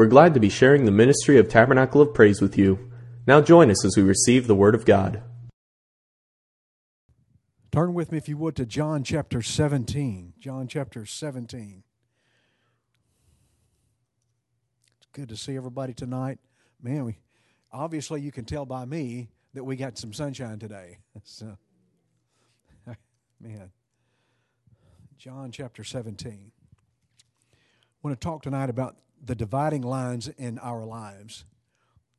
We're glad to be sharing the ministry of Tabernacle of Praise with you. Now join us as we receive the Word of God. Turn with me, if you would, to John chapter 17. John chapter 17. It's good to see everybody tonight. Man, we obviously you can tell by me that we got some sunshine today. So, man. John chapter 17. I want to talk tonight about the dividing lines in our lives.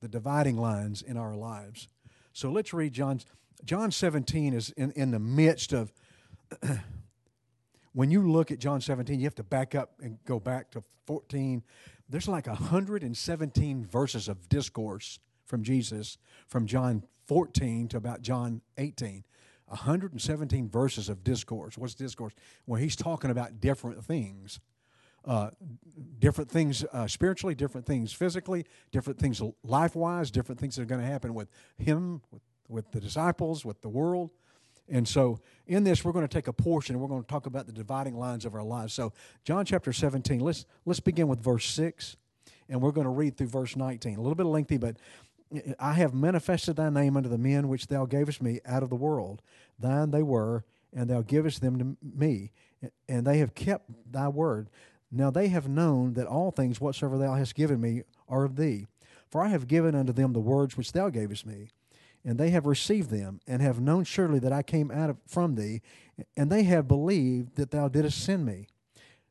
The dividing lines in our lives. So let's read John. John 17 is in, in the midst of, when you look at John 17, you have to back up and go back to 14. There's like 117 verses of discourse from Jesus from John 14 to about John 18. 117 verses of discourse. What's discourse? Where he's talking about different things. Uh, different things uh, spiritually, different things physically, different things life wise, different things that are going to happen with him, with, with the disciples, with the world. And so, in this, we're going to take a portion and we're going to talk about the dividing lines of our lives. So, John chapter 17, let's, let's begin with verse 6, and we're going to read through verse 19. A little bit lengthy, but I have manifested thy name unto the men which thou gavest me out of the world. Thine they were, and thou givest them to me, and they have kept thy word. Now they have known that all things whatsoever thou hast given me are of thee. For I have given unto them the words which thou gavest me, and they have received them, and have known surely that I came out of, from thee, and they have believed that thou didst send me.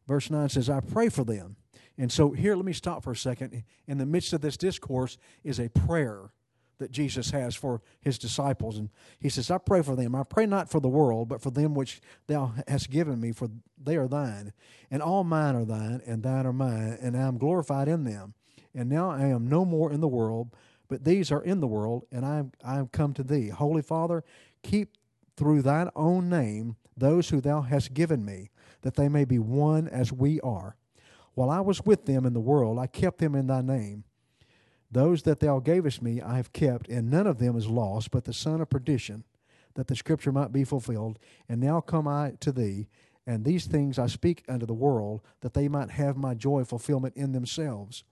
Verse 9 says, I pray for them and so, here, let me stop for a second. In the midst of this discourse is a prayer that Jesus has for his disciples. And he says, I pray for them. I pray not for the world, but for them which thou hast given me, for they are thine. And all mine are thine, and thine are mine, and I am glorified in them. And now I am no more in the world, but these are in the world, and I am, I am come to thee. Holy Father, keep through thine own name those who thou hast given me, that they may be one as we are. While I was with them in the world, I kept them in thy name. Those that thou gavest me I have kept, and none of them is lost, but the son of perdition, that the scripture might be fulfilled. And now come I to thee, and these things I speak unto the world, that they might have my joy fulfillment in themselves.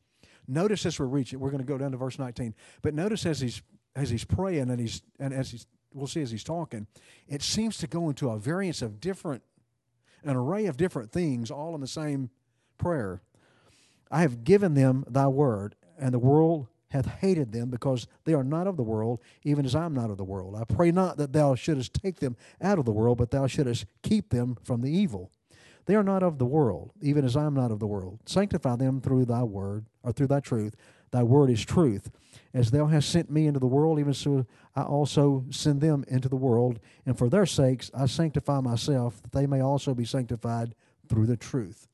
Notice as we're reaching, we're going to go down to verse 19. But notice as he's as he's praying and he's and as he's we'll see as he's talking, it seems to go into a variance of different, an array of different things, all in the same prayer. I have given them thy word, and the world hath hated them because they are not of the world, even as I am not of the world. I pray not that thou shouldest take them out of the world, but thou shouldest keep them from the evil. They are not of the world, even as I am not of the world. Sanctify them through thy word, or through thy truth. Thy word is truth. As thou hast sent me into the world, even so I also send them into the world. And for their sakes I sanctify myself, that they may also be sanctified through the truth.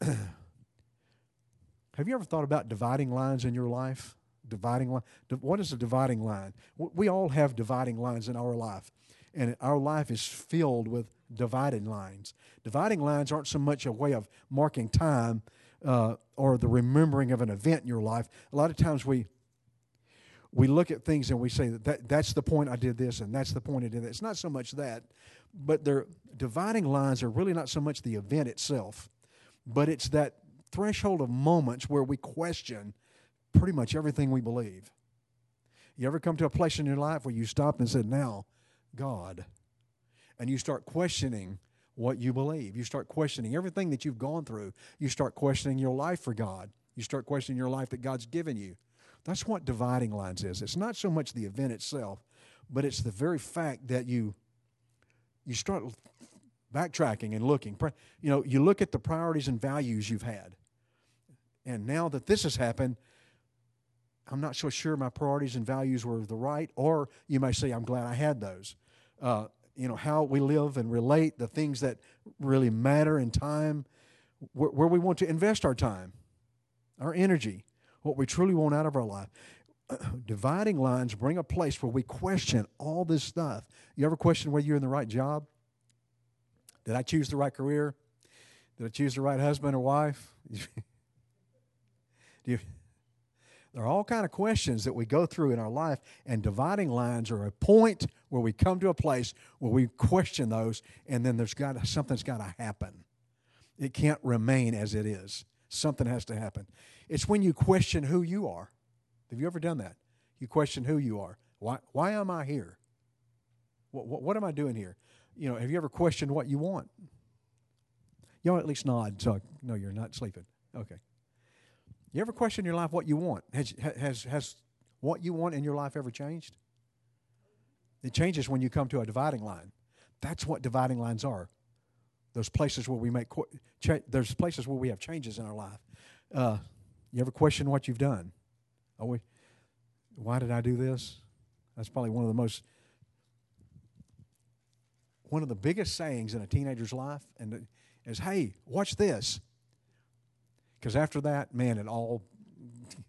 Have you ever thought about dividing lines in your life? Dividing line. What is a dividing line? We all have dividing lines in our life, and our life is filled with dividing lines. Dividing lines aren't so much a way of marking time uh, or the remembering of an event in your life. A lot of times we we look at things and we say that, that that's the point I did this and that's the point I did that. It's not so much that, but their dividing lines are really not so much the event itself but it's that threshold of moments where we question pretty much everything we believe. You ever come to a place in your life where you stopped and said, Now, God, and you start questioning what you believe. You start questioning everything that you've gone through. You start questioning your life for God. You start questioning your life that God's given you. That's what dividing lines is. It's not so much the event itself, but it's the very fact that you you start backtracking and looking. You know, you look at the priorities and values you've had. And now that this has happened, I'm not so sure my priorities and values were the right, or you may say, I'm glad I had those. Uh, you know, how we live and relate, the things that really matter in time, where, where we want to invest our time, our energy, what we truly want out of our life. dividing lines bring a place where we question all this stuff. You ever question whether you're in the right job? Did I choose the right career? Did I choose the right husband or wife? You, there are all kind of questions that we go through in our life, and dividing lines are a point where we come to a place where we question those, and then there's got something's got to happen. It can't remain as it is. something has to happen. It's when you question who you are. Have you ever done that? You question who you are. Why, why am I here? What, what, what am I doing here? You know, have you ever questioned what you want? Y'all at least nod. So no, you're not sleeping. Okay. You ever question your life what you want? Has, has, has what you want in your life ever changed? It changes when you come to a dividing line. That's what dividing lines are. Those places where we make cha- there's places where we have changes in our life. Uh, you ever question what you've done? We, why did I do this? That's probably one of the most one of the biggest sayings in a teenager's life, and is, "Hey, watch this." Because after that, man, it all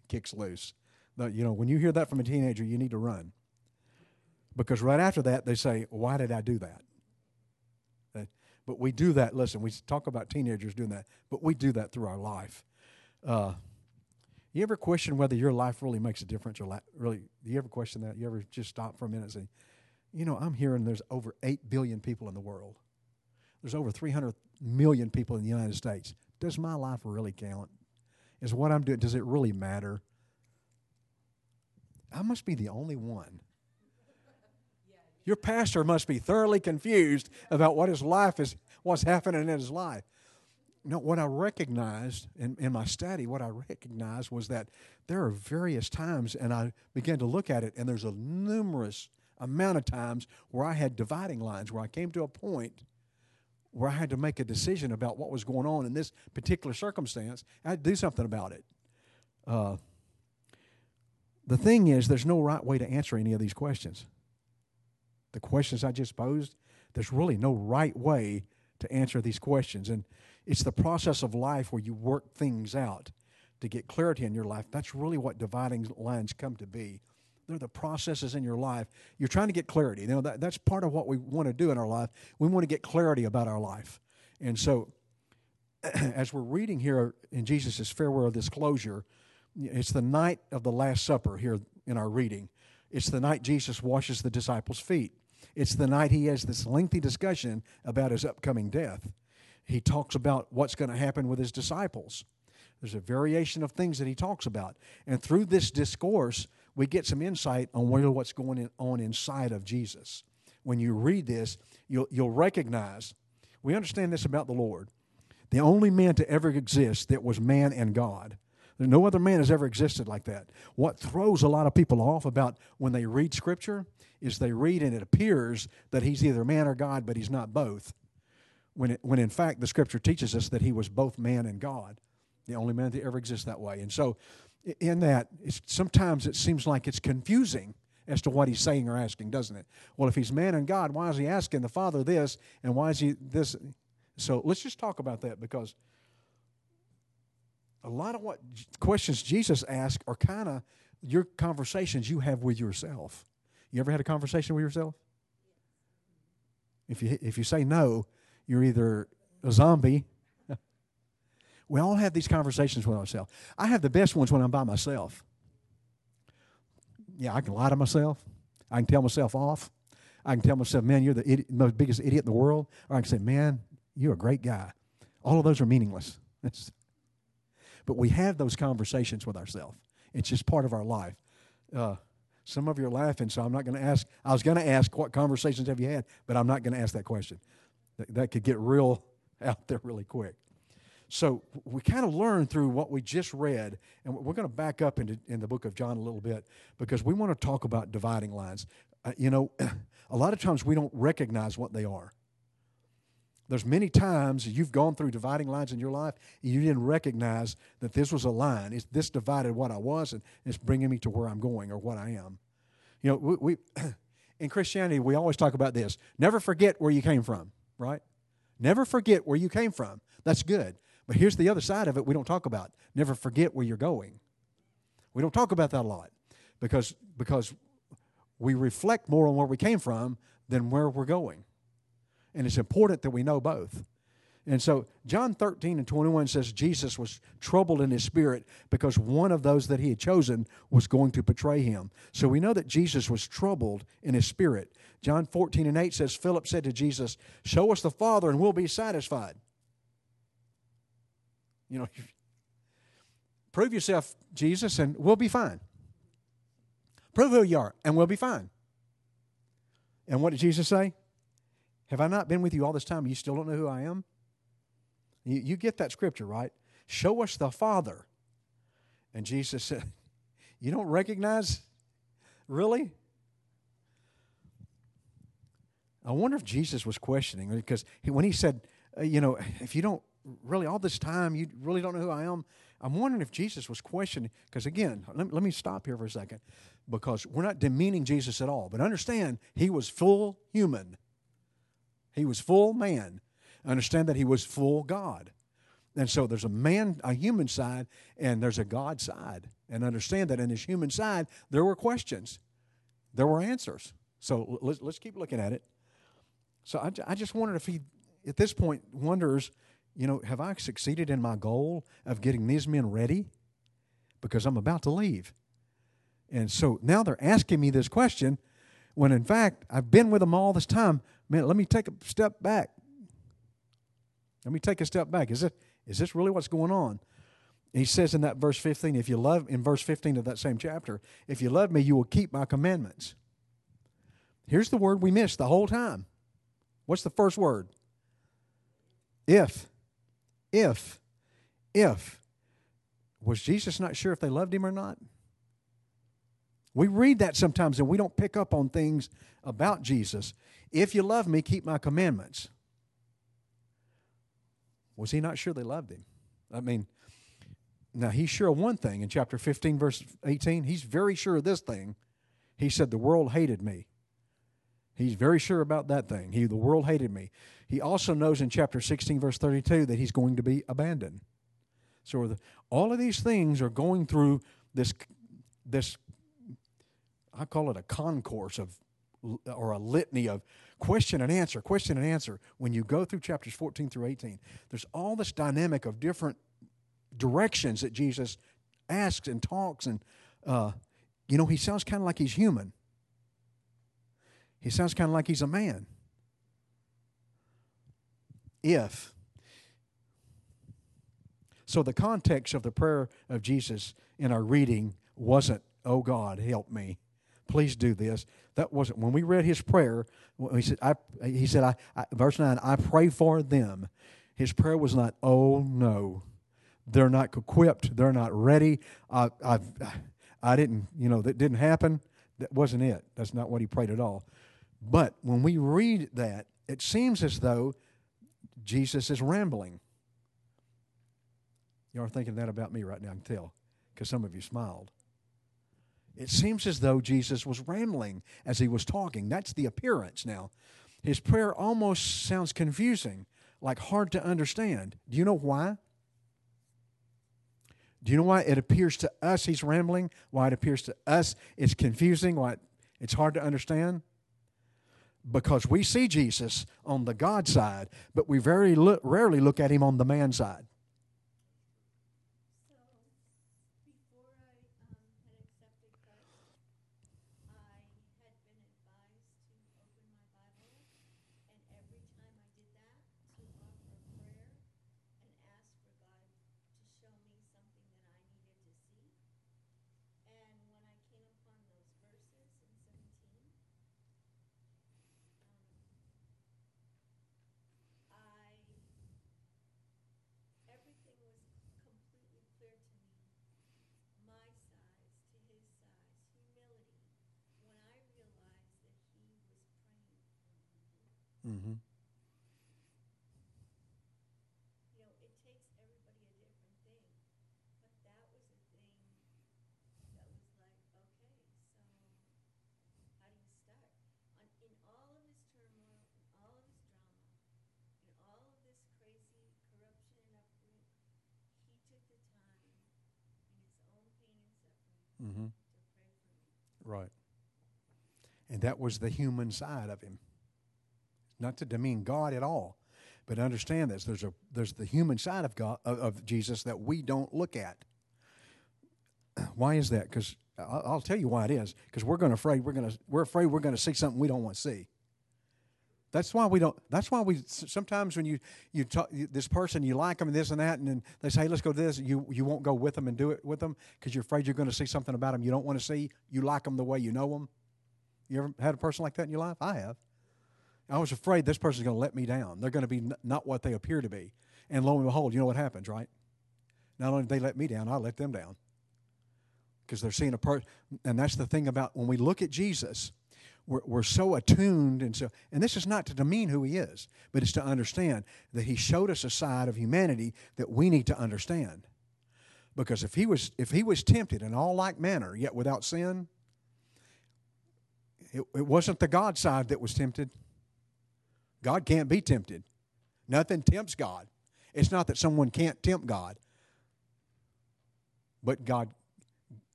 kicks loose. you know, when you hear that from a teenager, you need to run. Because right after that, they say, Why did I do that? But we do that. Listen, we talk about teenagers doing that, but we do that through our life. Uh, you ever question whether your life really makes a difference or really? Do you ever question that? You ever just stop for a minute and say, you know, I'm hearing there's over 8 billion people in the world. There's over 300 million people in the United States. Does my life really count? Is what I'm doing, does it really matter? I must be the only one. Your pastor must be thoroughly confused about what his life is, what's happening in his life. Know, what I recognized in, in my study, what I recognized was that there are various times, and I began to look at it, and there's a numerous amount of times where I had dividing lines, where I came to a point where I had to make a decision about what was going on in this particular circumstance. I had to do something about it. Uh, the thing is, there's no right way to answer any of these questions. The questions I just posed, there's really no right way to answer these questions. And it's the process of life where you work things out to get clarity in your life. That's really what dividing lines come to be. They're the processes in your life. You're trying to get clarity. You know, that, that's part of what we want to do in our life. We want to get clarity about our life. And so, as we're reading here in Jesus' farewell discourse, it's the night of the Last Supper here in our reading. It's the night Jesus washes the disciples' feet. It's the night he has this lengthy discussion about his upcoming death. He talks about what's going to happen with his disciples. There's a variation of things that he talks about. And through this discourse, we get some insight on what's going on inside of Jesus. When you read this, you'll, you'll recognize, we understand this about the Lord. The only man to ever exist that was man and God. No other man has ever existed like that. What throws a lot of people off about when they read Scripture is they read and it appears that he's either man or God, but he's not both. When, it, when in fact the Scripture teaches us that he was both man and God, the only man to ever exist that way. And so in that, sometimes it seems like it's confusing as to what he's saying or asking, doesn't it? Well, if he's man and God, why is he asking the Father this, and why is he this? So let's just talk about that because a lot of what questions Jesus asked are kind of your conversations you have with yourself. You ever had a conversation with yourself? If you if you say no, you're either a zombie we all have these conversations with ourselves. I have the best ones when I'm by myself. Yeah, I can lie to myself. I can tell myself off. I can tell myself, man, you're the idiot, most biggest idiot in the world. Or I can say, man, you're a great guy. All of those are meaningless. but we have those conversations with ourselves. It's just part of our life. Uh, some of you are laughing, so I'm not going to ask. I was going to ask, what conversations have you had? But I'm not going to ask that question. That, that could get real out there really quick. So we kind of learn through what we just read, and we're going to back up into in the book of John a little bit because we want to talk about dividing lines. Uh, you know, a lot of times we don't recognize what they are. There's many times you've gone through dividing lines in your life and you didn't recognize that this was a line. It's, this divided what I was and it's bringing me to where I'm going or what I am. You know, we, we in Christianity we always talk about this. Never forget where you came from, right? Never forget where you came from. That's good. But here's the other side of it we don't talk about. Never forget where you're going. We don't talk about that a lot because, because we reflect more on where we came from than where we're going. And it's important that we know both. And so John 13 and 21 says Jesus was troubled in his spirit because one of those that he had chosen was going to betray him. So we know that Jesus was troubled in his spirit. John 14 and 8 says, Philip said to Jesus, Show us the Father and we'll be satisfied. You know, Prove yourself, Jesus, and we'll be fine. Prove who you are, and we'll be fine. And what did Jesus say? Have I not been with you all this time? You still don't know who I am? You, you get that scripture, right? Show us the Father. And Jesus said, You don't recognize? Really? I wonder if Jesus was questioning because he, when he said, uh, You know, if you don't really, all this time, you really don't know who I am. I'm wondering if Jesus was questioning, because again, let, let me stop here for a second, because we're not demeaning Jesus at all, but understand he was full human. He was full man. Understand that he was full God. And so there's a man, a human side, and there's a God side. And understand that in his human side, there were questions, there were answers. So let's, let's keep looking at it. So I, I just wondered if he, at this point, wonders you know, have I succeeded in my goal of getting these men ready? Because I'm about to leave. And so now they're asking me this question when in fact I've been with them all this time. Man, let me take a step back. Let me take a step back. Is it is this really what's going on? He says in that verse 15, if you love in verse 15 of that same chapter, if you love me, you will keep my commandments. Here's the word we missed the whole time. What's the first word? If if, if, was Jesus not sure if they loved him or not? We read that sometimes and we don't pick up on things about Jesus. If you love me, keep my commandments. Was he not sure they loved him? I mean, now he's sure of one thing in chapter 15, verse 18. He's very sure of this thing. He said, The world hated me. He's very sure about that thing. He, the world hated me. He also knows in chapter 16, verse 32, that he's going to be abandoned. So the, all of these things are going through this, this, I call it a concourse of, or a litany of question and answer, question and answer. When you go through chapters 14 through 18, there's all this dynamic of different directions that Jesus asks and talks. And, uh, you know, he sounds kind of like he's human. He sounds kind of like he's a man. If. So the context of the prayer of Jesus in our reading wasn't, oh God, help me. Please do this. That wasn't when we read his prayer. He said, I, he said, I, I, verse 9, I pray for them. His prayer was not, oh no, they're not equipped, they're not ready. I, I, I didn't, you know, that didn't happen. That wasn't it. That's not what he prayed at all. But when we read that, it seems as though Jesus is rambling. You are thinking that about me right now, I can tell, because some of you smiled. It seems as though Jesus was rambling as he was talking. That's the appearance now. His prayer almost sounds confusing, like hard to understand. Do you know why? Do you know why it appears to us he's rambling? Why it appears to us it's confusing? Why it's hard to understand? Because we see Jesus on the God side, but we very rarely look at him on the man side. Mm-hmm. You know, it takes everybody a different thing, but that was a thing that was like, okay, so how do you start? On, in all of his turmoil, in all of his drama, in all of this crazy corruption and uproot, he took the time in his own pain and suffering Mm-hmm. to pray for me. Right. And that was the human side of him. Not to demean God at all, but understand this. There's a there's the human side of God of, Jesus that we don't look at. Why is that? Because I'll, I'll tell you why it is. Because we're going afraid we're going to we're afraid we're going to see something we don't want to see. That's why we don't. That's why we sometimes when you you talk this person you like them and this and that and then they say hey, let's go to this you you won't go with them and do it with them because you're afraid you're going to see something about them you don't want to see. You like them the way you know them. You ever had a person like that in your life? I have. I was afraid this person's going to let me down. They're going to be n- not what they appear to be. And lo and behold, you know what happens, right? Not only did they let me down, I let them down because they're seeing a person. And that's the thing about when we look at Jesus we're, we're so attuned and so and this is not to demean who he is but it's to understand that he showed us a side of humanity that we need to understand because if he was if he was tempted in all like manner yet without sin it, it wasn't the god side that was tempted god can't be tempted nothing tempts god it's not that someone can't tempt god but god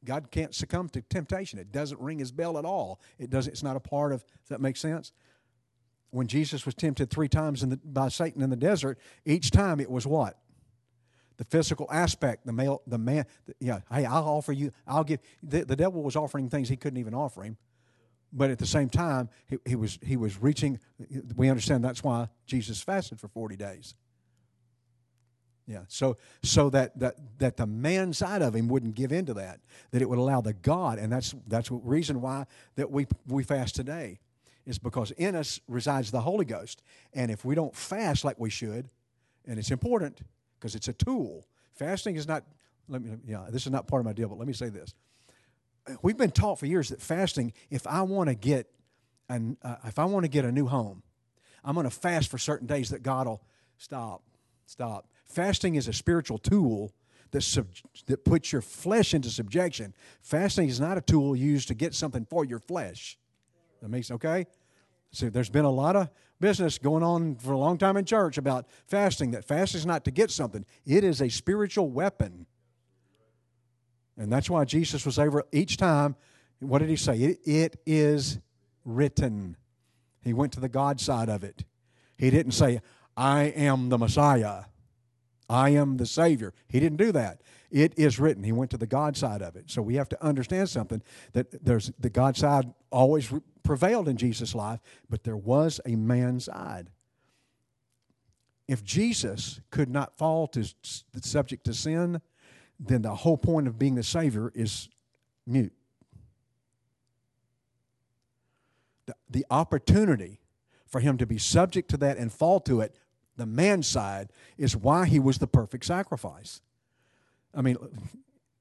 God can't succumb to temptation. It doesn't ring his bell at all. It doesn't. It's not a part of. Does that make sense? When Jesus was tempted three times the, by Satan in the desert, each time it was what? The physical aspect. The male. The man. The, yeah. Hey, I'll offer you. I'll give. The, the devil was offering things he couldn't even offer him, but at the same time, he, he was he was reaching. We understand that's why Jesus fasted for forty days. Yeah. So so that, that that the man side of him wouldn't give into that, that it would allow the God, and that's that's the reason why that we we fast today, is because in us resides the Holy Ghost, and if we don't fast like we should, and it's important because it's a tool. Fasting is not. Let me. Yeah, this is not part of my deal, but let me say this. We've been taught for years that fasting, if I want to get, an, uh, if I want to get a new home, I'm going to fast for certain days that God will stop, stop Fasting is a spiritual tool that, sub, that puts your flesh into subjection. Fasting is not a tool used to get something for your flesh. That makes okay. So there's been a lot of business going on for a long time in church about fasting. That fasting is not to get something; it is a spiritual weapon, and that's why Jesus was over each time. What did he say? it, it is written. He went to the God side of it. He didn't say, "I am the Messiah." I am the Savior. He didn't do that. It is written. He went to the God side of it. So we have to understand something that there's the God side always prevailed in Jesus' life, but there was a man side. If Jesus could not fall to subject to sin, then the whole point of being the Savior is mute. The, the opportunity for him to be subject to that and fall to it the man side, is why he was the perfect sacrifice. I mean,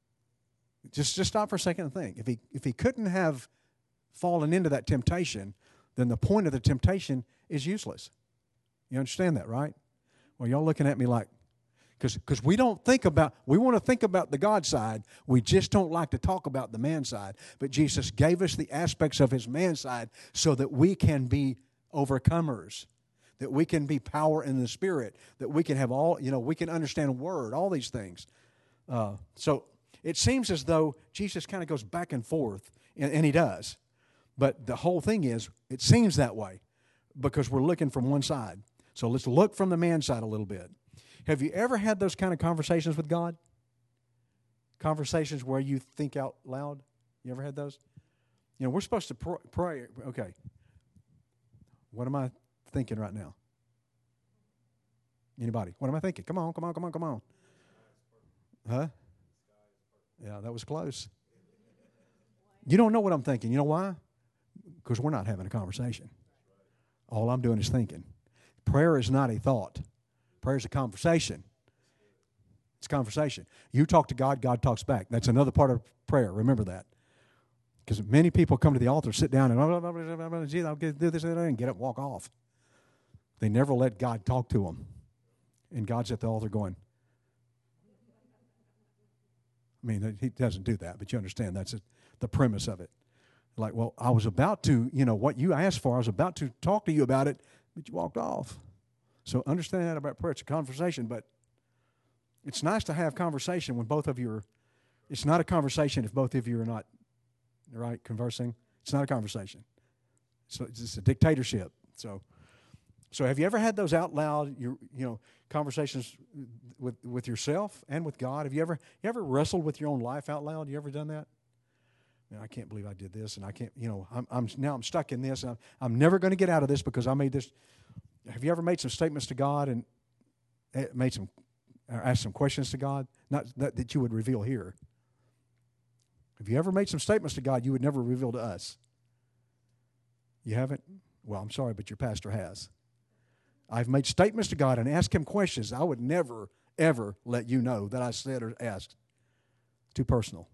just, just stop for a second and think. If he, if he couldn't have fallen into that temptation, then the point of the temptation is useless. You understand that, right? Well, y'all looking at me like, because we don't think about, we want to think about the God side. We just don't like to talk about the man side. But Jesus gave us the aspects of his man side so that we can be overcomers that we can be power in the spirit, that we can have all, you know, we can understand word, all these things. Uh, so it seems as though Jesus kind of goes back and forth, and, and he does. But the whole thing is, it seems that way because we're looking from one side. So let's look from the man side a little bit. Have you ever had those kind of conversations with God? Conversations where you think out loud? You ever had those? You know, we're supposed to pray. Okay. What am I thinking right now? Anybody? What am I thinking? Come on, come on, come on, come on. Huh? Yeah, that was close. You don't know what I'm thinking. You know why? Because we're not having a conversation. All I'm doing is thinking. Prayer is not a thought, prayer is a conversation. It's conversation. You talk to God, God talks back. That's another part of prayer. Remember that. Because many people come to the altar, sit down, and oh, I'll do this and get up, walk off. They never let God talk to them. And God's at the altar going, I mean, he doesn't do that, but you understand that's the premise of it. Like, well, I was about to, you know, what you asked for, I was about to talk to you about it, but you walked off. So understand that about prayer. It's a conversation, but it's nice to have conversation when both of you are. It's not a conversation if both of you are not, right, conversing. It's not a conversation. So it's a dictatorship. So. So have you ever had those out loud, you, you know, conversations with, with yourself and with God? Have you ever you ever wrestled with your own life out loud? You ever done that? man, I can't believe I did this, and I can't, you know, I'm, I'm now I'm stuck in this. I'm, I'm never going to get out of this because I made this. Have you ever made some statements to God and eh, made some, asked some questions to God? Not that, that you would reveal here. Have you ever made some statements to God you would never reveal to us? You haven't? Well, I'm sorry, but your pastor has. I've made statements to God and asked him questions I would never, ever let you know that I said or asked. Too personal.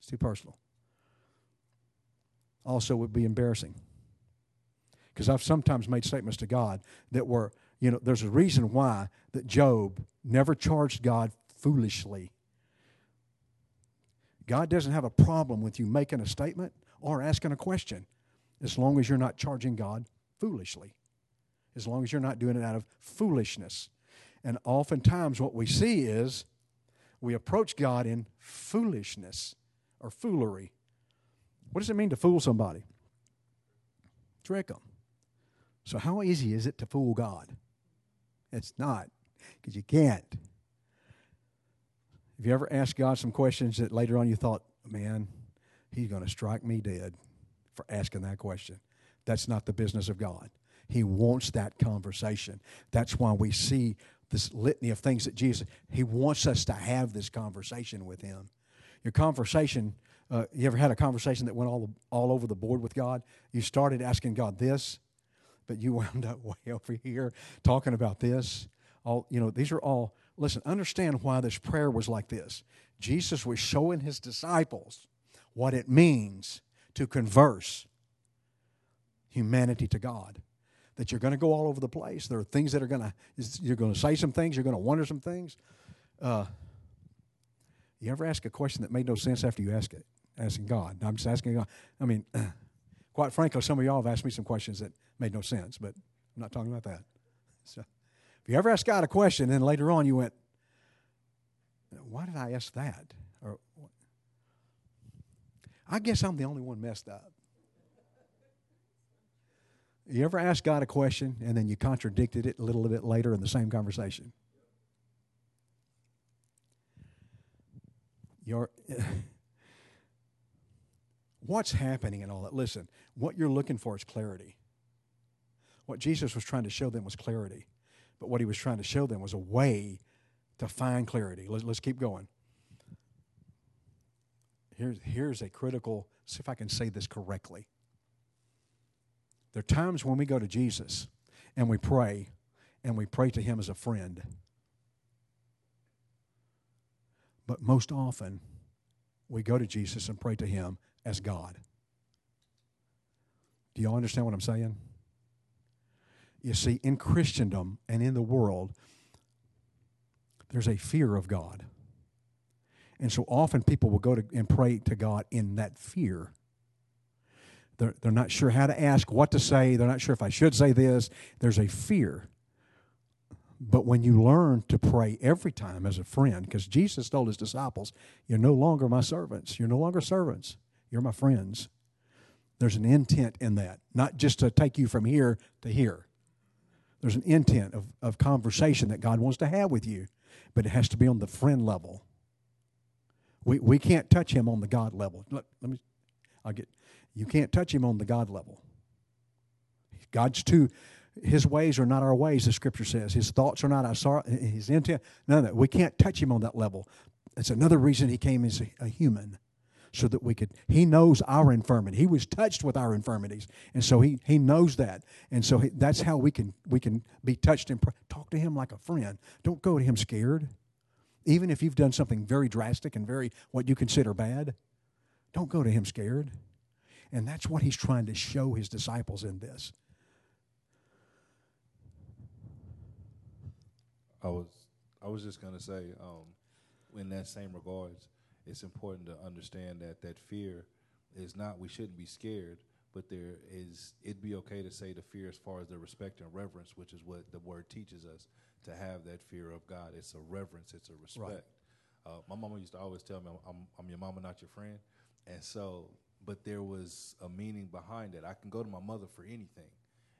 It's too personal. Also, would be embarrassing. Because I've sometimes made statements to God that were, you know, there's a reason why that Job never charged God foolishly. God doesn't have a problem with you making a statement or asking a question as long as you're not charging God foolishly, as long as you're not doing it out of foolishness. And oftentimes, what we see is we approach God in foolishness or foolery. What does it mean to fool somebody? Trick them. So, how easy is it to fool God? It's not, because you can't. Have you ever asked God some questions that later on you thought, man, he's going to strike me dead for asking that question? That's not the business of God. He wants that conversation. That's why we see this litany of things that Jesus, He wants us to have this conversation with Him. Your conversation, uh, you ever had a conversation that went all, all over the board with God? You started asking God this, but you wound up way over here talking about this. All, you know, these are all listen, understand why this prayer was like this. Jesus was showing his disciples what it means to converse humanity to God. That you're going to go all over the place. There are things that are going to, you're going to say some things, you're going to wonder some things. Uh, you ever ask a question that made no sense after you ask it? Asking God. I'm just asking God. I mean, quite frankly, some of y'all have asked me some questions that made no sense, but I'm not talking about that. So. If you ever ask God a question, and later on you went, why did I ask that? Or I guess I'm the only one messed up. You ever ask God a question and then you contradicted it a little bit later in the same conversation? Your what's happening and all that? Listen, what you're looking for is clarity. What Jesus was trying to show them was clarity. But what he was trying to show them was a way to find clarity. Let's, keep going. Here's, here's a critical, see if I can say this correctly. There are times when we go to Jesus and we pray, and we pray to him as a friend. But most often, we go to Jesus and pray to him as God. Do y'all understand what I'm saying? You see, in Christendom and in the world, there's a fear of God. And so often people will go to and pray to God in that fear. They're, they're not sure how to ask, what to say. They're not sure if I should say this. There's a fear. But when you learn to pray every time as a friend, because Jesus told his disciples, You're no longer my servants. You're no longer servants. You're my friends. There's an intent in that, not just to take you from here to here. There's an intent of, of conversation that God wants to have with you, but it has to be on the friend level. We, we can't touch him on the God level. Let, let me, I'll get, you can't touch him on the God level. God's too, his ways are not our ways, the scripture says. His thoughts are not our, sorrow, his intent, of that. We can't touch him on that level. That's another reason he came as a, a human so that we could he knows our infirmity. He was touched with our infirmities. And so he he knows that. And so he, that's how we can we can be touched and pr- talk to him like a friend. Don't go to him scared. Even if you've done something very drastic and very what you consider bad don't go to him scared. And that's what he's trying to show his disciples in this. I was i was just going to say um, in that same regards it's important to understand that that fear is not we shouldn't be scared but there is it'd be okay to say the fear as far as the respect and reverence which is what the word teaches us to have that fear of god it's a reverence it's a respect right. uh, my mama used to always tell me I'm, I'm your mama not your friend and so but there was a meaning behind it i can go to my mother for anything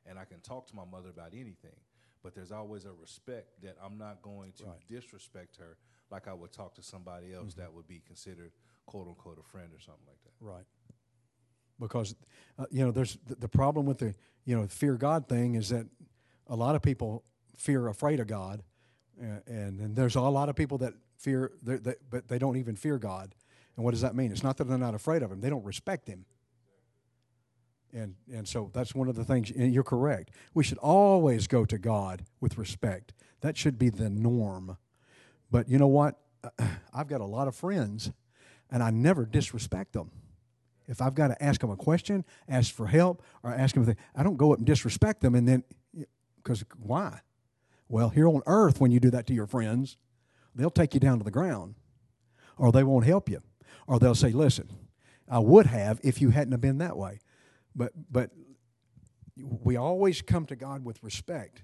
and i can talk to my mother about anything but there's always a respect that i'm not going to right. disrespect her like I would talk to somebody else that would be considered quote unquote a friend or something like that. Right. Because, uh, you know, there's the, the problem with the, you know, fear God thing is that a lot of people fear afraid of God. Uh, and, and there's a lot of people that fear, that, but they don't even fear God. And what does that mean? It's not that they're not afraid of Him, they don't respect Him. And, and so that's one of the things, and you're correct. We should always go to God with respect. That should be the norm. But you know what? I've got a lot of friends, and I never disrespect them. If I've got to ask them a question, ask for help, or ask them, anything, I don't go up and disrespect them, and then, because why? Well, here on earth, when you do that to your friends, they'll take you down to the ground, or they won't help you, or they'll say, "Listen, I would have if you hadn't have been that way." But but we always come to God with respect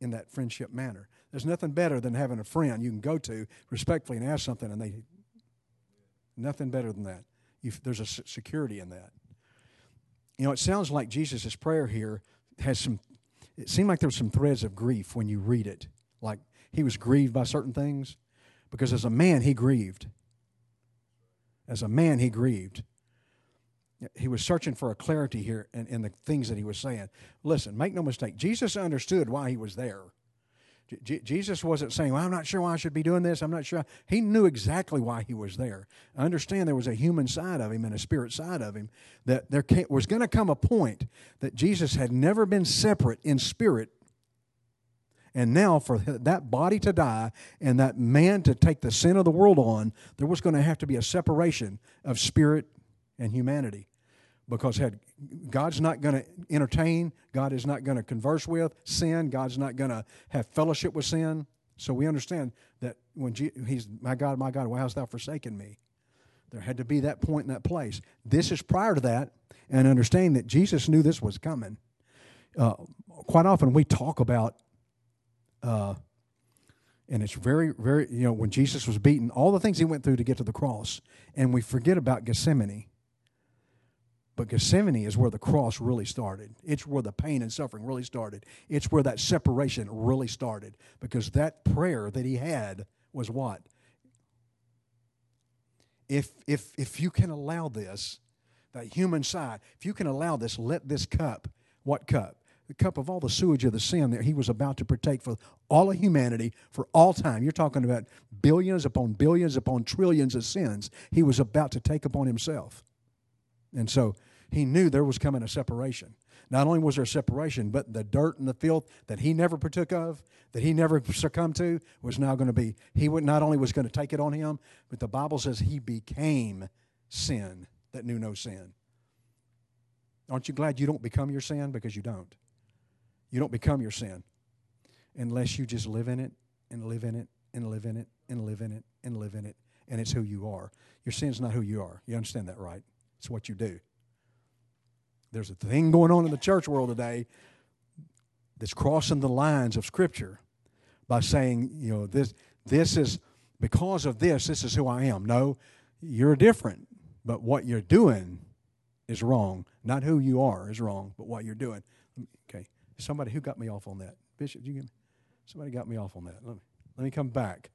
in that friendship manner. There's nothing better than having a friend you can go to respectfully and ask something, and they nothing better than that. You, there's a security in that. You know, it sounds like Jesus' prayer here has some. It seemed like there were some threads of grief when you read it. Like he was grieved by certain things, because as a man he grieved. As a man he grieved he was searching for a clarity here in, in, the things that he was saying. Listen, make no mistake, Jesus understood why he was there. J- Jesus wasn't saying, Well, I'm not sure why I should be doing this. I'm not sure. He knew exactly why he was there. I understand there was a human side of him and a spirit side of him that there was going to come a point that Jesus had never been separate in spirit. And now, for that body to die and that man to take the sin of the world on, there was going to have to be a separation of spirit and humanity because had God's not going to entertain, God is not going to converse with sin, God's not going to have fellowship with sin. So we understand that when He's my God, my God, why hast thou forsaken me? There had to be that point in that place. This is prior to that, and understanding that Jesus knew this was coming. Uh, quite often we talk about, uh, and it's very, very, you know, when Jesus was beaten, all the things he went through to get to the cross, and we forget about Gethsemane but Gethsemane is where the cross really started. It's where the pain and suffering really started. It's where that separation really started because that prayer that he had was what? If, if, if you can allow this, that human side, if you can allow this, let this cup, what cup? The cup of all the sewage of the sin that he was about to partake for all of humanity for all time. You're talking about billions upon billions upon trillions of sins he was about to take upon himself. And so he knew there was coming a separation. Not only was there a separation, but the dirt and the filth that he never partook of, that he never succumbed to, was now going to be. He would not only was going to take it on him, but the Bible says he became sin that knew no sin. Aren't you glad you don't become your sin? Because you don't. You don't become your sin unless you just live in it and live in it and live in it and live in it and live in it, and it's who you are. Your sin's not who you are. You understand that, right? It's what you do. There's a thing going on in the church world today that's crossing the lines of Scripture by saying, you know, this this is because of this, this is who I am. No, you're different, but what you're doing is wrong. Not who you are is wrong, but what you're doing. Okay, somebody who got me off on that, Bishop. You get me? Somebody got me off on that. Let me let me come back.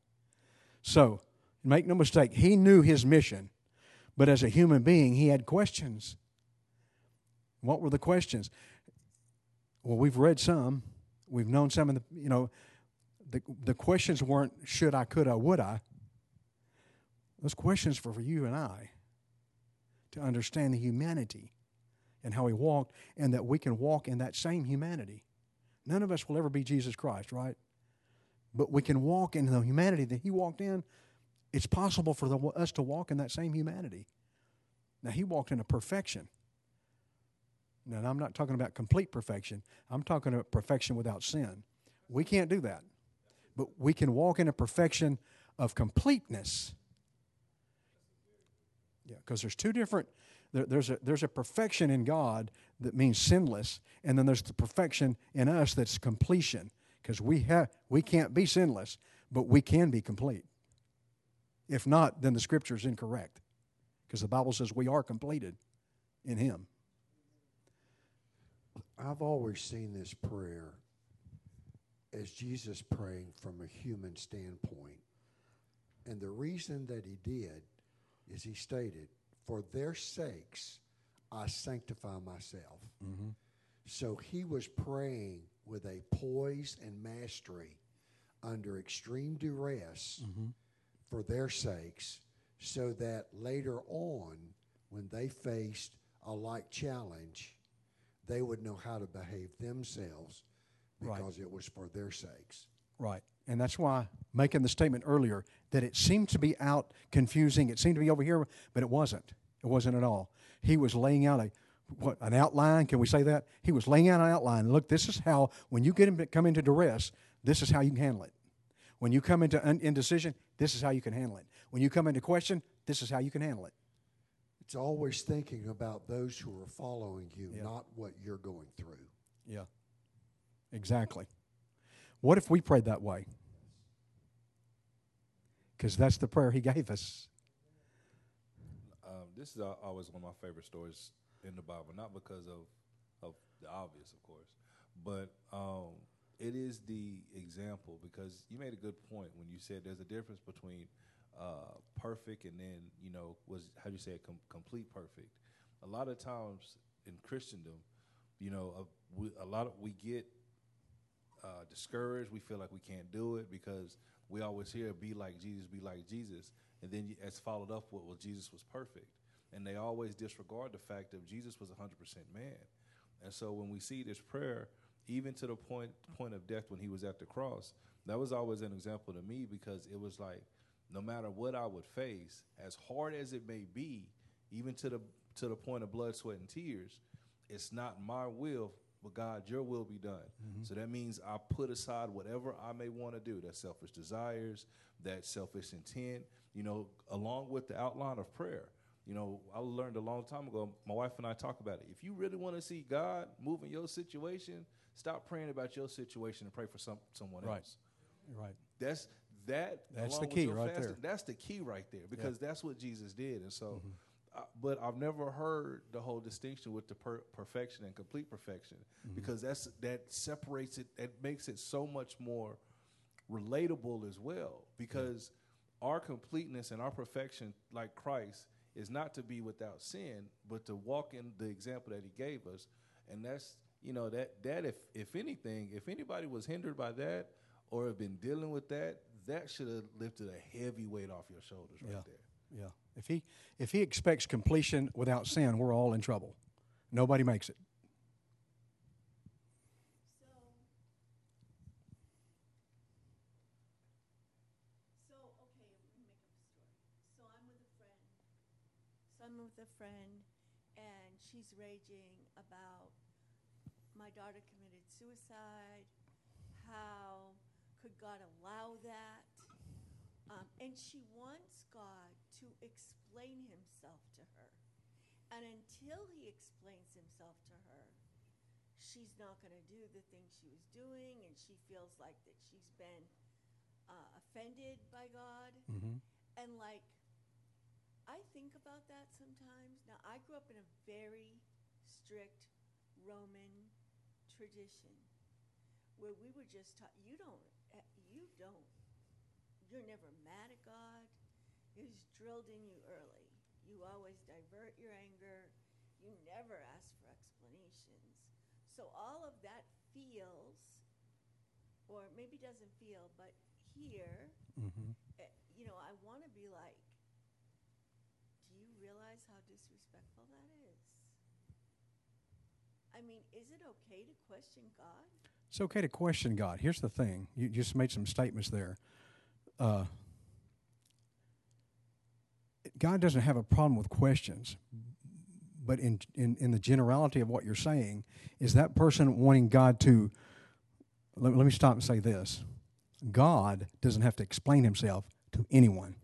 So, make no mistake, he knew his mission. But as a human being, he had questions. What were the questions? Well, we've read some. We've known some of the, you know, the, the questions weren't should I, could I, would I. Those questions were for you and I to understand the humanity and how he walked, and that we can walk in that same humanity. None of us will ever be Jesus Christ, right? But we can walk in the humanity that he walked in it's possible for the, us to walk in that same humanity. Now, he walked in a perfection. Now, I'm not talking about complete perfection, I'm talking about perfection without sin. We can't do that. But we can walk in a perfection of completeness. Yeah, because there's two different. There, there's a there's a perfection in God that means sinless, and then there's the perfection in us that's completion. Because we have we can't be sinless, but we can be complete. If not, then the scripture is incorrect because the Bible says we are completed in Him. I've always seen this prayer as Jesus praying from a human standpoint. And the reason that he did is he stated, For their sakes I sanctify myself. Mm-hmm. So he was praying with a poise and mastery under extreme duress mm-hmm. for their sakes, so that later on, when they faced a like challenge, they would know how to behave themselves Right. because it was for their sakes. Right. And that's why making the statement earlier that it seemed to be out confusing, it seemed to be over here, but it wasn't. It wasn't at all. He was laying out a what an outline, can we say that? He was laying out an outline. Look, this is how when you get in, come into duress, this is how you can handle it. When you come into indecision, this is how you can handle it. When you come into question, this is how you can handle it. It's always thinking about those who are following you, Yeah. not what you're going through. Yeah. Exactly. What if we prayed that way? Because that's the prayer he gave us. Um, this is always one of my favorite stories in the Bible, not because of of the obvious, of course, but um, it is the example because you made a good point when you said there's a difference between uh, perfect and then you know was how do you say it com- complete perfect. A lot of times in Christendom, you know, a, we, a lot of we get uh, discouraged. We feel like we can't do it because we always hear "be like Jesus, be like Jesus," and then it's followed up with "well, Jesus was perfect," and they always disregard the fact that Jesus was 100% man. And so when we see this prayer, even to the point point of death when he was at the cross, that was always an example to me because it was like no matter what I would face, as hard as it may be, even to the to the point of blood, sweat, and tears, it's not my will, but God, your will be done. Mm-hmm. So that means I put aside whatever I may want to do, that selfish desires, that selfish intent, you know, along with the outline of prayer. You know, I learned a long time ago, my wife and I talk about it. If you really want to see God move in your situation, stop praying about your situation and pray for some someone Right. else. Right. That's that. That's along the with key your right fasting, there. That's the key right there because that's what Jesus did, and so. Mm-hmm. Uh, but I've never heard the whole distinction with the per- perfection and complete perfection Mm-hmm. because that's that separates it. That makes it so much more relatable as well because our completeness and our perfection, like Christ, is not to be without sin, but to walk in the example that He gave us, and that's you know that that if if anything, if anybody was hindered by that or have been dealing with that, that should have lifted a heavy weight off your shoulders right Yeah. there. Yeah. If he if he expects completion without sin, we're all in trouble. Nobody makes it. So, so okay, let me make up a story. So I'm with a friend. So with a friend, and she's raging about my daughter committed suicide. How could God allow that? Um, and she wants God to explain Himself to her. And until He explains Himself to her, she's not going to do the thing she was doing, and she feels like that she's been uh, offended by God. Mm-hmm. And like, I think about that sometimes. Now, I grew up in a very strict Roman tradition where we were just taught you don't, you don't, you're never mad at God. Was drilled in you early. You always divert your anger. You never ask for explanations. So all of that feels, or maybe doesn't feel, but here, Mm-hmm. uh, you know, I want to be like, do you realize how disrespectful that is? I mean, is it okay to question God? It's okay to question God. Here's the thing. You just made some statements there. Uh, God doesn't have a problem with questions, but in, in in the generality of what you're saying, is that person wanting God to? Let, let me stop and say this: God doesn't have to explain Himself to anyone,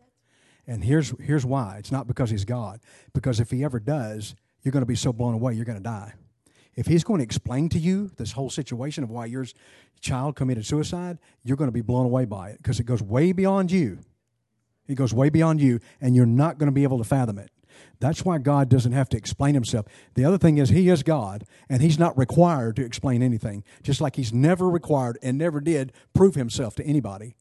and here's here's why. It's not because He's God, because if He ever does, you're going to be so blown away, you're going to die if he's going to explain to you this whole situation of why your child committed suicide, you're going to be blown away by it because it goes way beyond you. It goes way beyond you, and you're not going to be able to fathom it. That's why God doesn't have to explain himself. The other thing is, he is God, and he's not required to explain anything, just like he's never required and never did prove himself to anybody.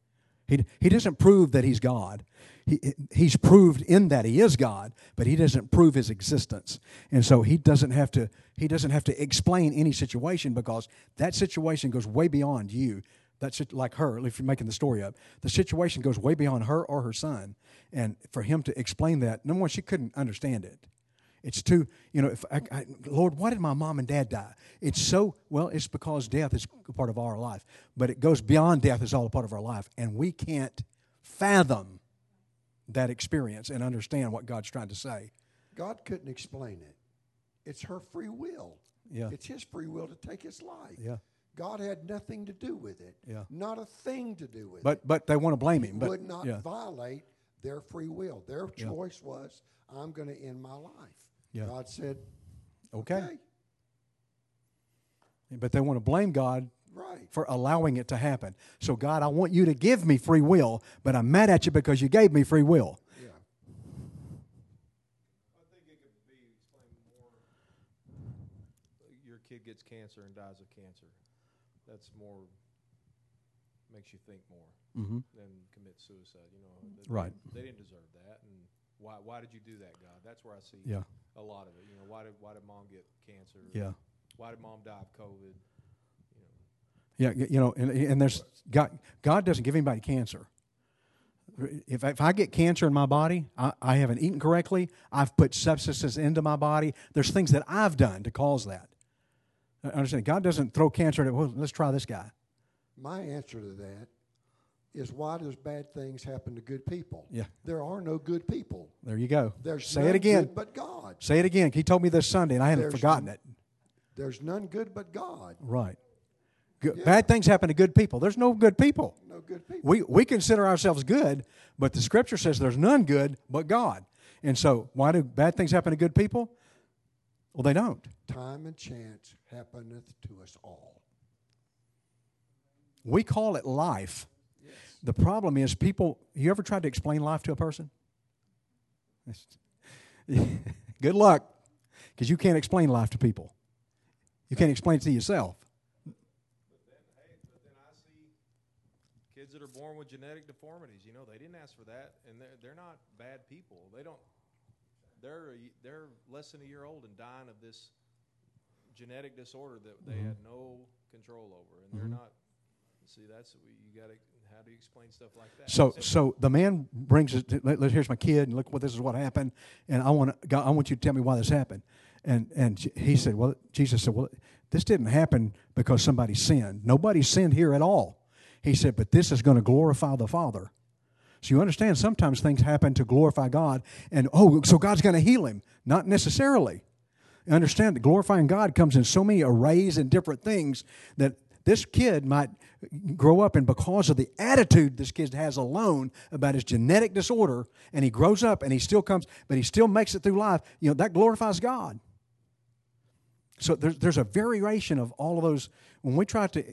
He, he doesn't prove that he's God. He, he's proved in that he is God, but he doesn't prove his existence. And so he doesn't have to he doesn't have to explain any situation because that situation goes way beyond you. That's like her, if you're making the story up. The situation goes way beyond her or her son. And for him to explain that, number one, she couldn't understand it. It's too, you know, if I, I, Lord, why did my mom and dad die? It's so, well, it's because death is a part of our life. But it goes beyond death, it's all a part of our life. And we can't fathom that experience and understand what God's trying to say. God couldn't explain it. It's her free will. Yeah. It's his free will to take his life. Yeah. God had nothing to do with it. Yeah. Not a thing to do with it. But but they want to blame him. But would not yeah, violate their free will. Their choice was, I'm going to end my life. Yeah. God said, okay. okay, But they want to blame God right. for allowing it to happen. So God, I want you to give me free will, but I'm mad at you because you gave me free will. Yeah. I think it could be explained more. Your kid gets cancer and dies of cancer. That's more makes you think more Mm-hmm. than commit suicide. You know, they, Right. They didn't deserve that, and why? Why did you do that, God? That's where I see Yeah. a lot of it. You know, why did why did mom get cancer? Yeah. Why did mom die of COVID? Yeah, you know, and, and there's God. God doesn't give anybody cancer. If, if I get cancer in my body, I, I haven't eaten correctly. I've put substances into my body. There's things that I've done to cause that. I Understand? God doesn't throw cancer at. Well, let's try this guy. My answer to that is why does bad things happen to good people? Yeah. There are no good people. There you go. There's Say none it again. good but God. Say it again. He told me this Sunday, and I hadn't There's forgotten n- it. There's none good but God. Right. Good, Bad things happen to good people. There's no good people. No good people. We, we consider ourselves good, but the scripture says there's none good but God. And so, why do bad things happen to good people? Well, they don't. Time and chance happeneth to us all. We call it life. Yes. The problem is, people, you ever tried to explain life to a person? Good luck, because you can't explain life to people. You can't explain it to yourself. but then I see kids that are born with genetic deformities. You know, they didn't ask for that, and they're they're not bad people. They don't. They're a, they're less than a year old and dying of this genetic disorder that they had mm-hmm. no control over, and they're mm-hmm. not. See, that's you got to. How do you explain stuff like that? So, so the man brings it. To, let, let- here's my kid, and look what this is what happened. And I want to, I want you to tell me why this happened. And and he said, well, Jesus said, well, this didn't happen because somebody sinned. Nobody sinned here at all. He said, but this is going to glorify the Father. So you understand, sometimes things happen to glorify God, and oh, so God's going to heal him. Not necessarily. Understand that glorifying God comes in so many arrays and different things that this kid might grow up and because of the attitude this kid has alone about his genetic disorder and he grows up and he still comes but he still makes it through life you know that glorifies god so there's, there's a variation of all of those when we try to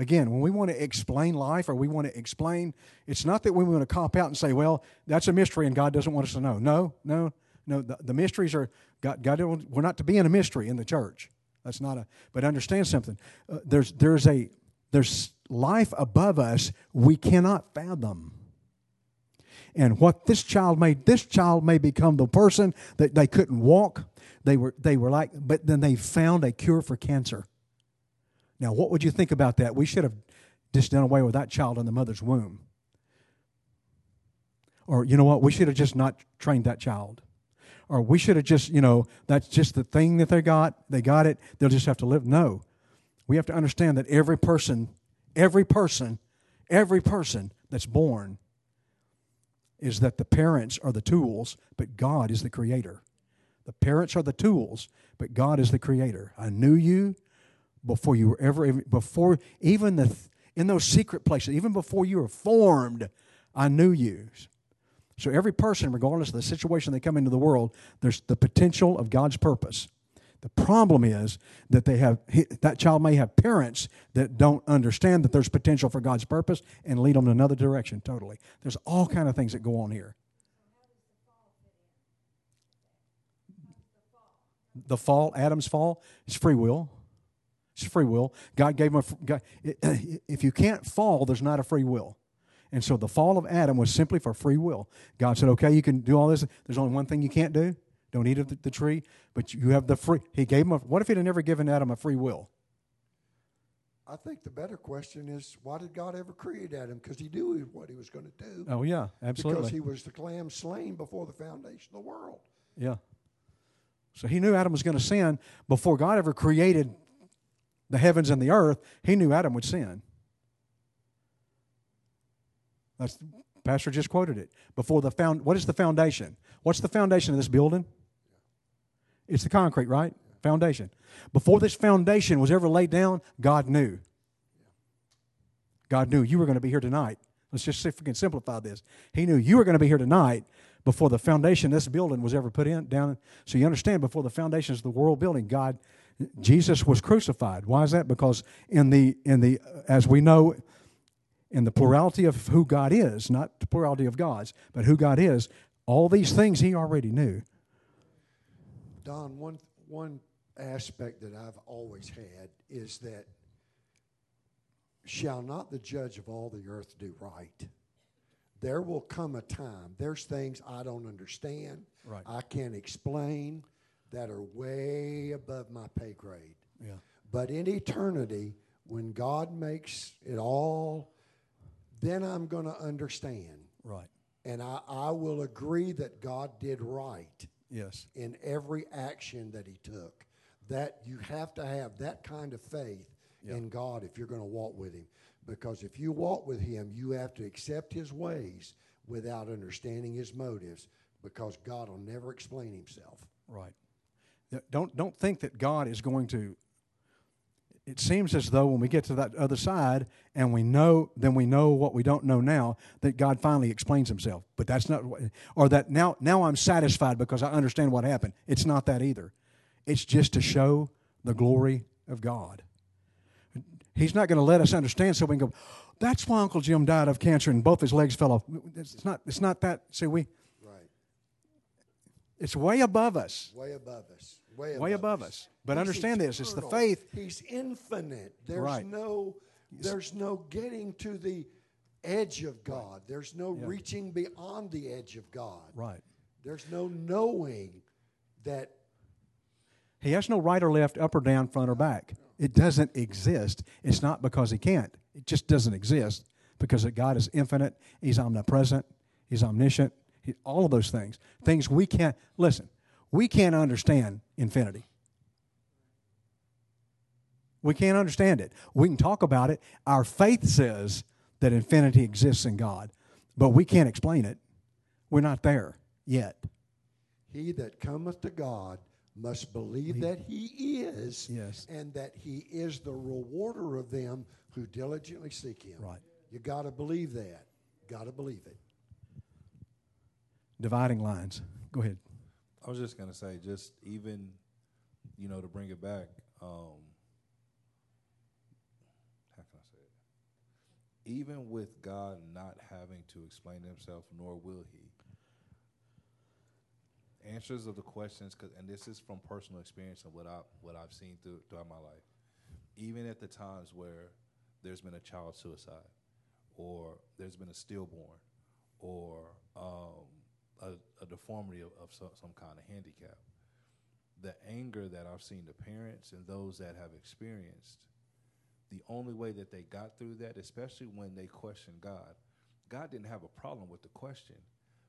again when we want to explain life or we want to explain it's not that we want to cop out and say well that's a mystery and god doesn't want us to know. No no no. The, the mysteries are god, god we're not to be in a mystery in the church. That's not a but understand something. Uh, there's there's a there's life above us. We cannot fathom. And what this child may this child may become the person that they couldn't walk. They were they were like but then they found a cure for cancer now what would you think about that? We should have just done away with that child in the mother's womb. Or you know what? We should have just not trained that child. Or we should have just you know that's just the thing that they got. They got it. They'll just have to live. No. We have to understand that every person every person every person that's born is that the parents are the tools, but God is the creator. The parents are the tools, but God is the creator. I knew you before you were ever before even the in those secret places, even before you were formed, I knew you. So every person, regardless of the situation they come into the world, there's the potential of God's purpose. The problem is that they have that child may have parents that don't understand that there's potential for God's purpose and lead them in another direction totally. There's all kind of things that go on here. The fall, Adam's fall, is free will. It's free will. God gave him a. God, if you can't fall, there's not a free will. And so the fall of Adam was simply for free will. God said, okay, you can do all this. There's only one thing you can't do. Don't eat of the, the tree, but you have the free. He gave him a, what if he'd never given Adam a free will? I think the better question is why did God ever create Adam? Because he knew what he was going to do. Oh, yeah, absolutely. Because he was the lamb slain before the foundation of the world. Yeah. So he knew Adam was going to sin before God ever created the heavens and the earth. He knew Adam would sin. That's Pastor just quoted it. Before the found, what is the foundation? What's the foundation of this building? It's the concrete, right? Foundation. Before this foundation was ever laid down, God knew. God knew you were going to be here tonight. Let's just see if we can simplify this. He knew you were going to be here tonight before the foundation of this building was ever put in down. So you understand, before the foundations of the world building, God, Jesus was crucified. Why is that? Because in the in the as we know, in the plurality of who God is, not the plurality of gods, but who God is, all these things He already knew. Don, one one aspect that I've always had is that shall not the judge of all the earth do right? There will come a time. There's things I don't understand. Right. I can't explain that are way above my pay grade. Yeah. But in eternity, when God makes it all, then I'm going to understand. Right. And I, I will agree that God did right Yes. in every action that he took. That you have to have that kind of faith Yeah. in God if you're going to walk with him. Because if you walk with him, you have to accept his ways without understanding his motives because God will never explain himself. Right. Don't don't think that God is going to. It seems as though when we get to that other side and we know, then we know what we don't know now. That God finally explains Himself, but that's not, what- or that now now I'm satisfied because I understand what happened. It's not that either. It's just to show the glory of God. He's not going to let us understand so we can go. That's why Uncle Jim died of cancer and both his legs fell off. It's not. It's not that. See, we. Right. It's way above us. Way above us. Way above, Way above us. But He's understand this, it's the faith- He's infinite. There's Right. no there's no getting to the edge of God. There's no Yeah. reaching beyond the edge of God. Right. There's no knowing that He has no right or left, up or down, front or back. It doesn't exist. It's not because he can't. It just doesn't exist because God is infinite. He's omnipresent. He's omniscient. He, all of those things. Things we can't, listen, we can't understand infinity. We can't understand it. We can talk about it. Our faith says that infinity exists in God, but we can't explain it. We're not there yet. he that cometh to God must believe that he is Yes. and that he is the rewarder of them who diligently seek him. Right. You got to believe that. Got to believe it. Dividing lines. Go ahead. I was just gonna say, just even, you know, to bring it back. Um, how can I say it? Even with God not having to explain Himself, nor will He. Answers of the questions, 'cause- and this is from personal experience and what I what I've seen through, throughout my life. Even at the times where there's been a child suicide, or there's been a stillborn, or um, a, a deformity of, of some, some kind of handicap. The anger that I've seen the parents and those that have experienced, the only way that they got through that, especially when they questioned God, God didn't have a problem with the question,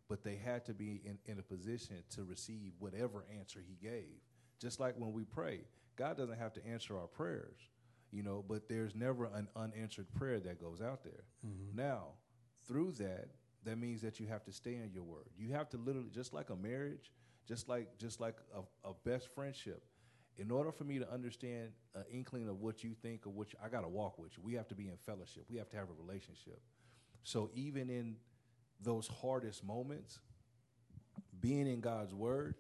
but they had to be in, in a position to receive whatever answer He gave. Just like when we pray, God doesn't have to answer our prayers, you know, but there's never an unanswered prayer that goes out there. Mm-hmm. Now, through that, that means that you have to stay in your word. You have to literally, just like a marriage, just like just like a, a best friendship. In order for me to understand an inkling of what you think or what I got to walk with you, we have to be in fellowship. We have to have a relationship. So even in those hardest moments, being in God's word,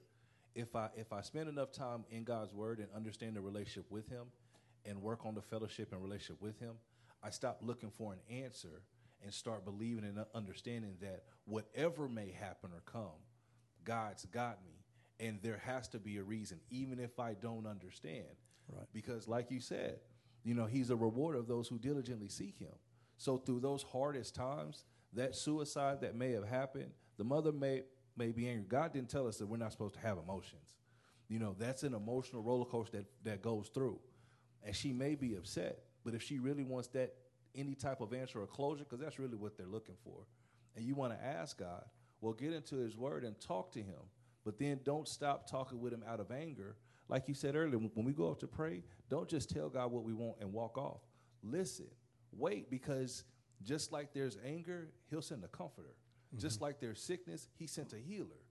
if I if I spend enough time in God's word and understand the relationship with Him, and work on the fellowship and relationship with Him, I stop looking for an answer and start believing and understanding that whatever may happen or come, God's got me, and there has to be a reason, even if I don't understand. Right. Because, like you said, you know, He's a rewarder of those who diligently seek Him. So through those hardest times, that suicide that may have happened, the mother may may be angry. God didn't tell us that we're not supposed to have emotions. You know, that's an emotional roller coaster that, that goes through. And she may be upset, but if she really wants that any type of answer or closure, because that's really what they're looking for. And you want to ask God, well, get into his word and talk to him. But then don't stop talking with him out of anger. Like you said earlier, when we go up to pray, don't just tell God what we want and walk off. Listen, wait, because just like there's anger, he'll send a comforter. Just mm-hmm. like there's sickness, he sent a healer.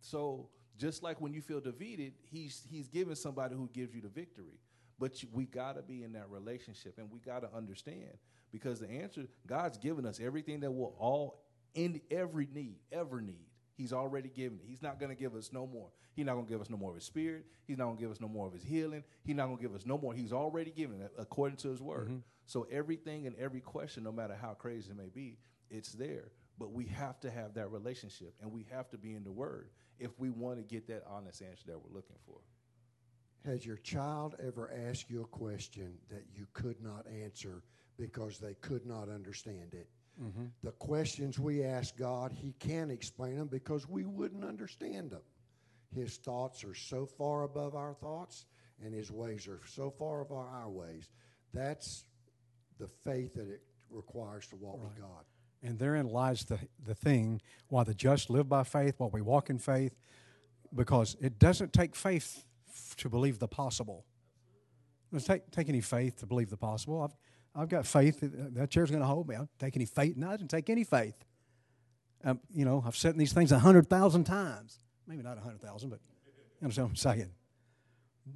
So just like when you feel defeated, he's he's giving somebody who gives you the victory. But you, we got to be in that relationship, and we got to understand because the answer God's given us everything that we'll all in every need ever need. He's already given it. He's not going to give us no more. He's not going to give us no more of His Spirit. He's not going to give us no more of His healing. He's not going to give us no more. He's already given it according to His Word. Mm-hmm. So everything and every question, no matter how crazy it may be, it's there. But we have to have that relationship, and we have to be in the Word if we want to get that honest answer that we're looking for. Has your child ever asked you a question that you could not answer because they could not understand it? Mm-hmm. The questions we ask God, He can't explain them because we wouldn't understand them. His thoughts are so far above our thoughts, and His ways are so far above our ways. That's the faith that it requires to walk with God. And therein lies the, the thing why the just live by faith, why we walk in faith, because it doesn't take faith to believe the possible. It doesn't take, take any faith to believe the possible. I've, I've got faith that that chair's going to hold me. I don't take any faith. No, I didn't take any faith. Um, you know, I've said these things a hundred thousand times. Maybe not a hundred thousand, but you understand what I'm saying.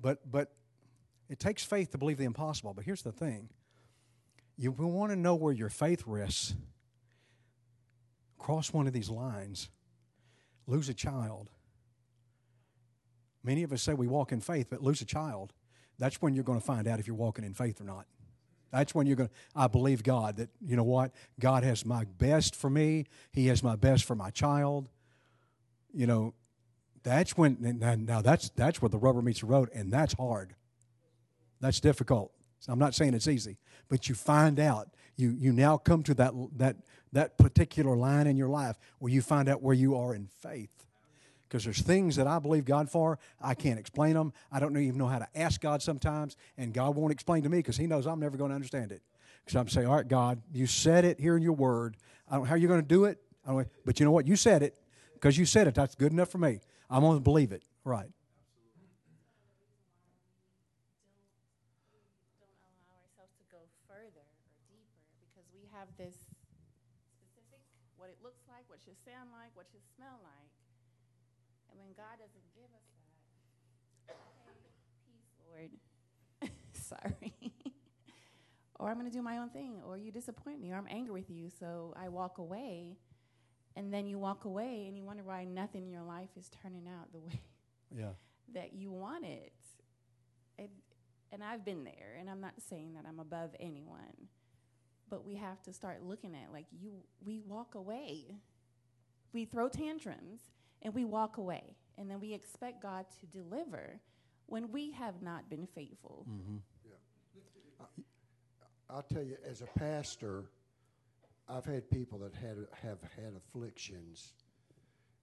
But but it takes faith to believe the impossible. But here's the thing: you want to know where your faith rests cross one of these lines, lose a child. Many of us say we walk in faith, but lose a child. That's when you're going to find out if you're walking in faith or not. That's when you're going to, I believe God that, you know what? God has my best for me. He has my best for my child. You know, that's when, now that's, that's where the rubber meets the road, and that's hard. That's difficult. I'm not saying it's easy, but you find out. You you now come to that that that particular line in your life where you find out where you are in faith. Because there's things that I believe God for, I can't explain them. I don't even know how to ask God sometimes, and God won't explain to me because He knows I'm never going to understand it. Because I'm saying, all right, God, you said it here in your Word. I don't know how you're going to do it, but you know what? You said it. Because you said it, that's good enough for me. I'm going to believe it. Right. this specific what it looks like, what should sound like, what should smell like. And when God doesn't give us that, okay, peace, Lord. Sorry. or I'm going to do my own thing, or you disappoint me, or I'm angry with you, so I walk away. And then you walk away and you wonder why nothing in your life is turning out the way Yeah. that you want it. it. And I've been there, and I'm not saying that I'm above anyone, but we have to start looking at like you. We walk away, we throw tantrums, and we walk away, and then we expect God to deliver when we have not been faithful. Mm-hmm. I'll tell you, as a pastor, I've had people that had have had afflictions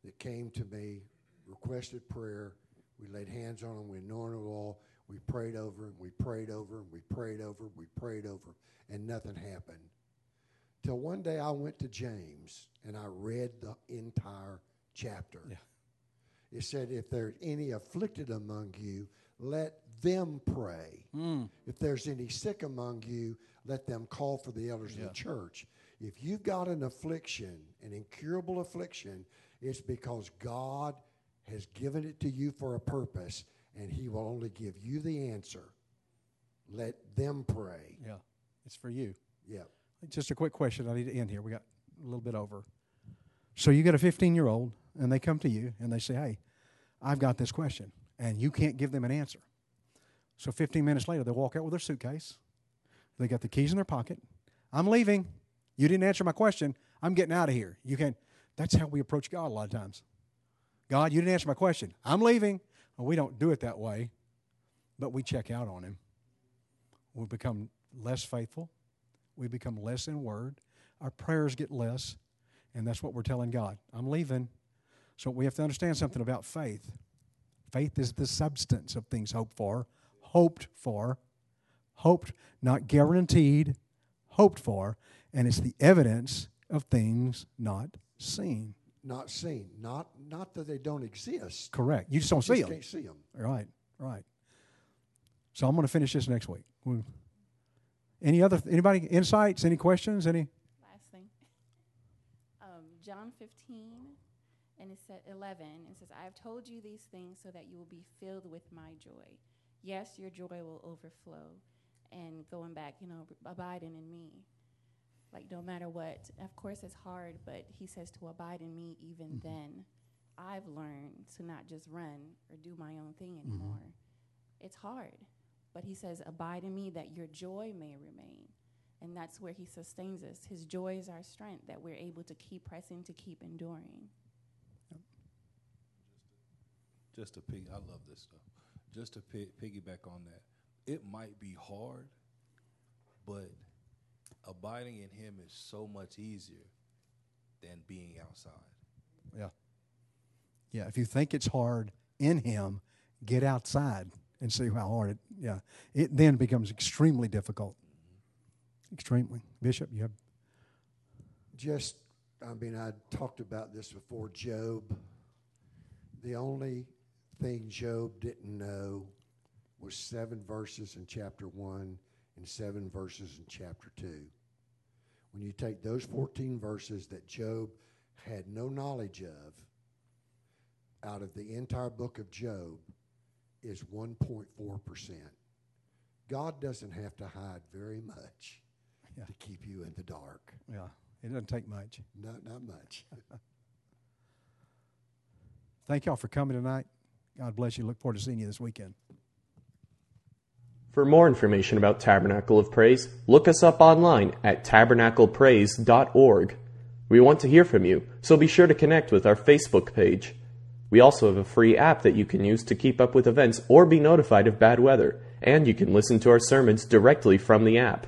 that came to me, requested prayer. We laid hands on them. We anointed oil. We prayed over them. We prayed over them. We prayed over them. We prayed over them, and nothing happened. Till one day I went to James and I read the entire chapter. Yeah. It said, "If there's any afflicted among you, let them pray. Hmm. If there's any sick among you, let them call for the elders of the church. If you've got an affliction, an incurable affliction, it's because God has given it to you for a purpose, and He will only give you the answer. Let them pray. Yeah. It's for you. Yeah. Just a quick question. I need to end here. We got a little bit over. So you get a 15 year old, and they come to you and they say, Hey, I've got this question, and you can't give them an answer. So 15 minutes later, they walk out with their suitcase. They got the keys in their pocket. I'm leaving. You didn't answer my question. I'm getting out of here. You can. That's how we approach God a lot of times. God, you didn't answer my question. I'm leaving. Well, we don't do it that way, but we check out on Him. We become less faithful. We become less in word. Our prayers get less. And that's what we're telling God. I'm leaving. So we have to understand something about faith. Faith is the substance of things hoped for, hoped for, hoped, not guaranteed, hoped for, and it's the evidence of things not seen. Not seen. Not not that they don't exist. Correct. You just don't You see just them. can't see them. Right, right. So I'm going to finish this next week. Any other anybody insights? Any questions? Any? John 15, and it said 11, it says, I have told you these things so that you will be filled with my joy. Yes, your joy will overflow. And going back, you know, abiding in me. Like, no matter what, of course it's hard, but he says to abide in me even mm-hmm. then. I've learned to not just run or do my own thing mm-hmm. anymore. It's hard. But he says, Abide in me that your joy may remain. And that's where he sustains us. His joy is our strength that we're able to keep pressing, to keep enduring. just to pig, I love this stuff. Just to pi- piggyback on that, it might be hard, but abiding in Him is so much easier than being outside. Yeah. Yeah. If you think it's hard in Him, get outside and see how hard it. Yeah. It then becomes extremely difficult. Extremely. Bishop, you have. Just, I mean, I talked about this before. Job. The only thing Job didn't know was seven verses in chapter one and seven verses in chapter two. When you take those 14 verses that Job had no knowledge of out of the entire book of Job is 1.4%. God doesn't have to hide very much Yeah. to keep you in the dark. Yeah. It doesn't take much. Not, not much. Thank y'all for coming tonight. God bless you. Look forward to seeing you this weekend. For more information about Tabernacle of Praise, look us up online at tabernaclepraise.org. We want to hear from you, so be sure to connect with our Facebook page. We also have a free app that you can use to keep up with events or be notified of bad weather, and you can listen to our sermons directly from the app.